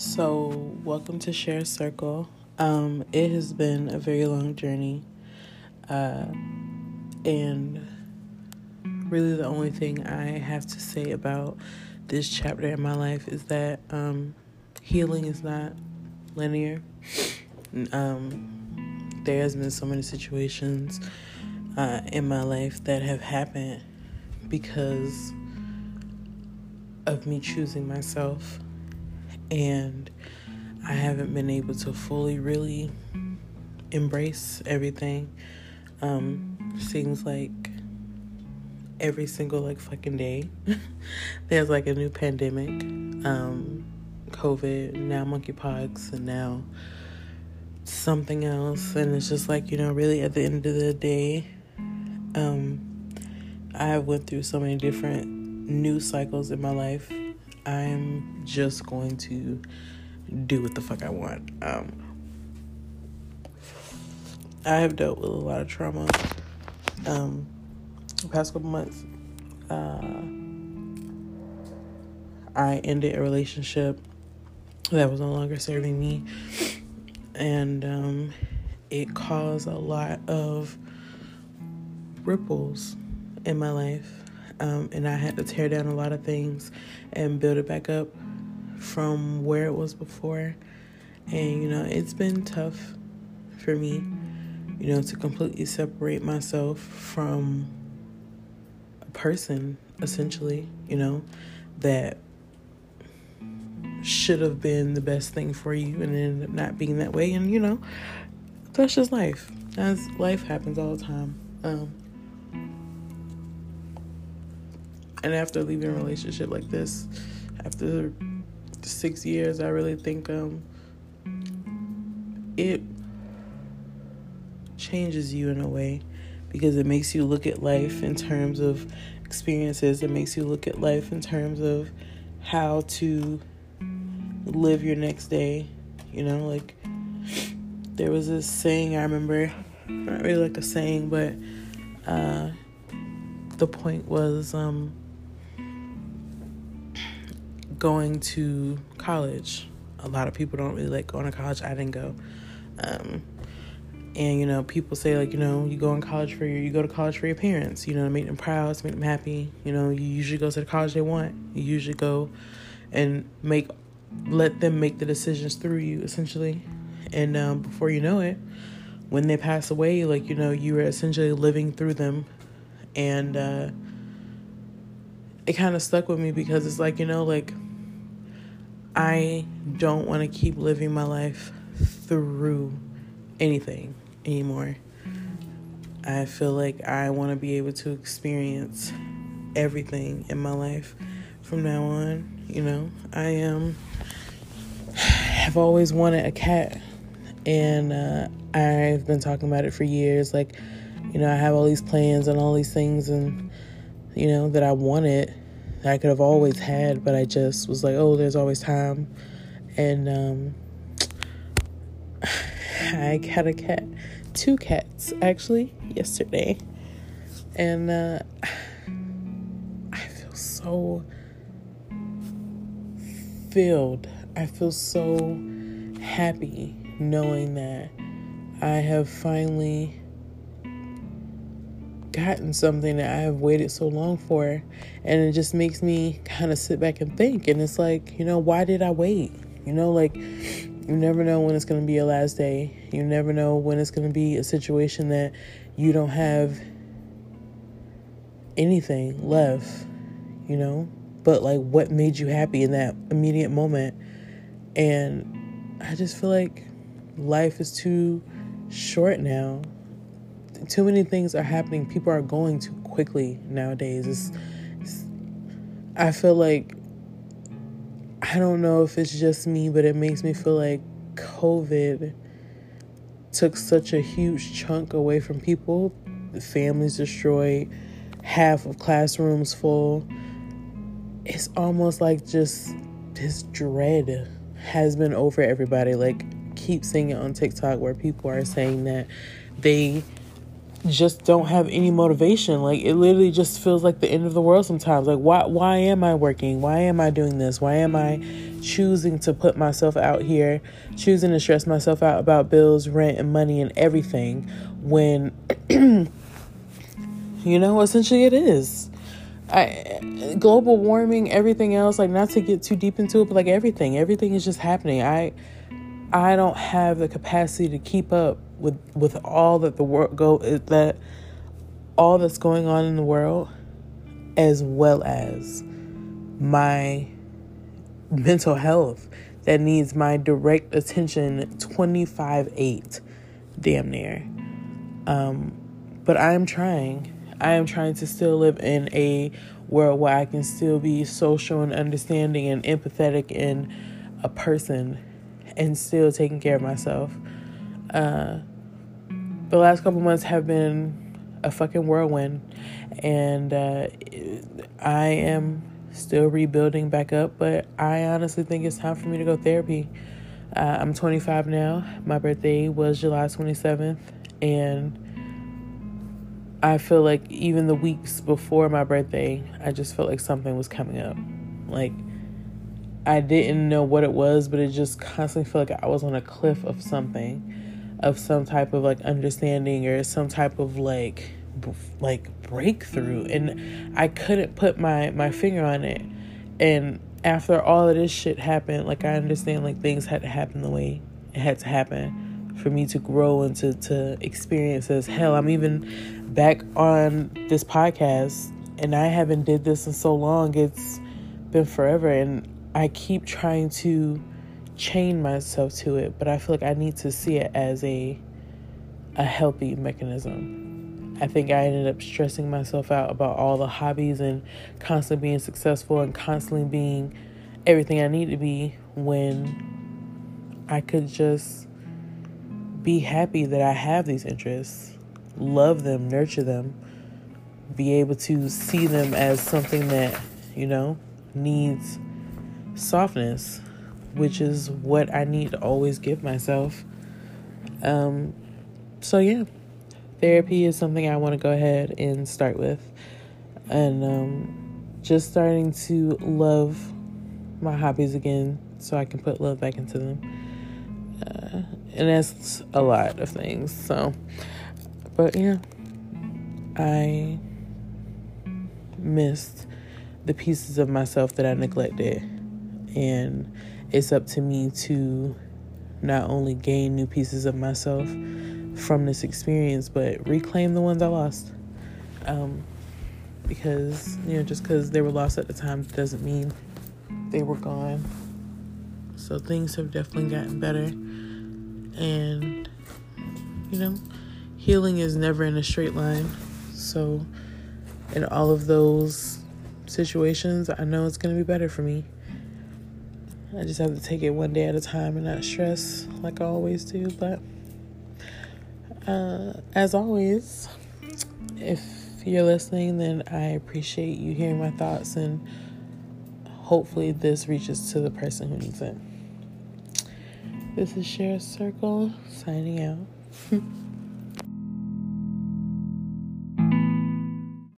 So, welcome to Share Circle. Um, it has been a very long journey, uh, and really the only thing I have to say about this chapter in my life is that um, healing is not linear. Um, there has been so many situations uh, in my life that have happened because of me choosing myself and I haven't been able to fully really embrace everything. Um, seems like every single like fucking day there's like a new pandemic, um, COVID, now monkeypox, and now something else. And it's just like you know, really at the end of the day, um, I went through so many different news cycles in my life I'm just going to do what the fuck I want. Um, I have dealt with a lot of trauma um, the past couple months. Uh, I ended a relationship that was no longer serving me, and um, it caused a lot of ripples in my life um, and I had to tear down a lot of things and build it back up from where it was before. And you know, it's been tough for me, you know, to completely separate myself from a person, essentially, you know, that should have been the best thing for you and ended up not being that way. And you know, that's just life. As life happens all the time. Um, and after leaving a relationship like this, after six years, I really think um, it changes you in a way because it makes you look at life in terms of experiences. It makes you look at life in terms of how to live your next day. You know, like there was this saying I remember, not really like a saying, but uh, the point was um, going to college. A lot of people don't really like going to college. I didn't go. Um, and you know, people say like, you know, you go in college for your, you go to college for your parents. You know, to make them proud, to make them happy. You know, you usually go to the college they want. You usually go and make, let them make the decisions through you, essentially. And um, before you know it, when they pass away, like you know, you were essentially living through them, and uh, it kind of stuck with me because it's like you know, like I don't want to keep living my life through anything anymore. I feel like I want to be able to experience everything in my life from now on. You know, I am. Um, have always wanted a cat, and uh, I've been talking about it for years. Like, you know, I have all these plans and all these things, and you know that I wanted that I could have always had, but I just was like, oh, there's always time. And um, I had a cat, two cats actually, yesterday. And uh, I feel so filled. I feel so happy knowing that I have finally gotten something that I have waited so long for. And it just makes me kind of sit back and think. And it's like, you know, why did I wait? You know, like, you never know when it's going to be your last day. You never know when it's going to be a situation that you don't have anything left, you know? But, like, what made you happy in that immediate moment? And I just feel like life is too short now too many things are happening. People are going too quickly nowadays. It's, it's, I feel like I don't know if it's just me, but it makes me feel like COVID took such a huge chunk away from people. Families destroyed, half of classrooms full. It's almost like just this dread has been over everybody. Like, keep seeing it on TikTok where people are saying that they just don't have any motivation. Like it literally just feels like the end of the world sometimes. Like why why am I working? Why am I doing this? Why am I choosing to put myself out here, choosing to stress myself out about bills, rent and money and everything when you know, essentially it is. I global warming, everything else, like not to get too deep into it, but like everything, everything is just happening. I I don't have the capacity to keep up with with all that the world go that all that's going on in the world as well as my mental health that needs my direct attention 25-8 damn near. Um, but i am trying. I am trying to still live in a world where i can still be social and understanding and empathetic and a person and still taking care of myself uh, the last couple months have been a fucking whirlwind, and uh, I am still rebuilding back up. But I honestly think it's time for me to go therapy. Uh, I'm 25 now. My birthday was July 27th, and I feel like even the weeks before my birthday, I just felt like something was coming up. Like I didn't know what it was, but it just constantly felt like I was on a cliff of something of some type of like understanding or some type of like b- like breakthrough. And I couldn't put my my finger on it. And after all of this shit happened like I understand like things had to happen the way it had to happen for me to grow and to to experience as hell. I'm even back on this podcast and I haven't did this in so long. It's been forever and I keep trying to chain myself to it, but I feel like I need to see it as a a healthy mechanism. I think I ended up stressing myself out about all the hobbies and constantly being successful and constantly being everything I need to be when I could just be happy that I have these interests, love them, nurture them, be able to see them as something that, you know, needs softness which is what I need to always give myself. Um, so yeah, therapy is something I want to go ahead and start with, and um, just starting to love my hobbies again, so I can put love back into them. Uh, and that's a lot of things. So, but yeah, I missed the pieces of myself that I neglected, and it's up to me to not only gain new pieces of myself from this experience, but reclaim the ones I lost. Um, because, you know, just because they were lost at the time doesn't mean they were gone. So things have definitely gotten better. And, you know, healing is never in a straight line. So, in all of those situations, I know it's going to be better for me. I just have to take it one day at a time and not stress like I always do. But uh, as always, if you're listening, then I appreciate you hearing my thoughts, and hopefully, this reaches to the person who needs it. This is Share Circle signing out.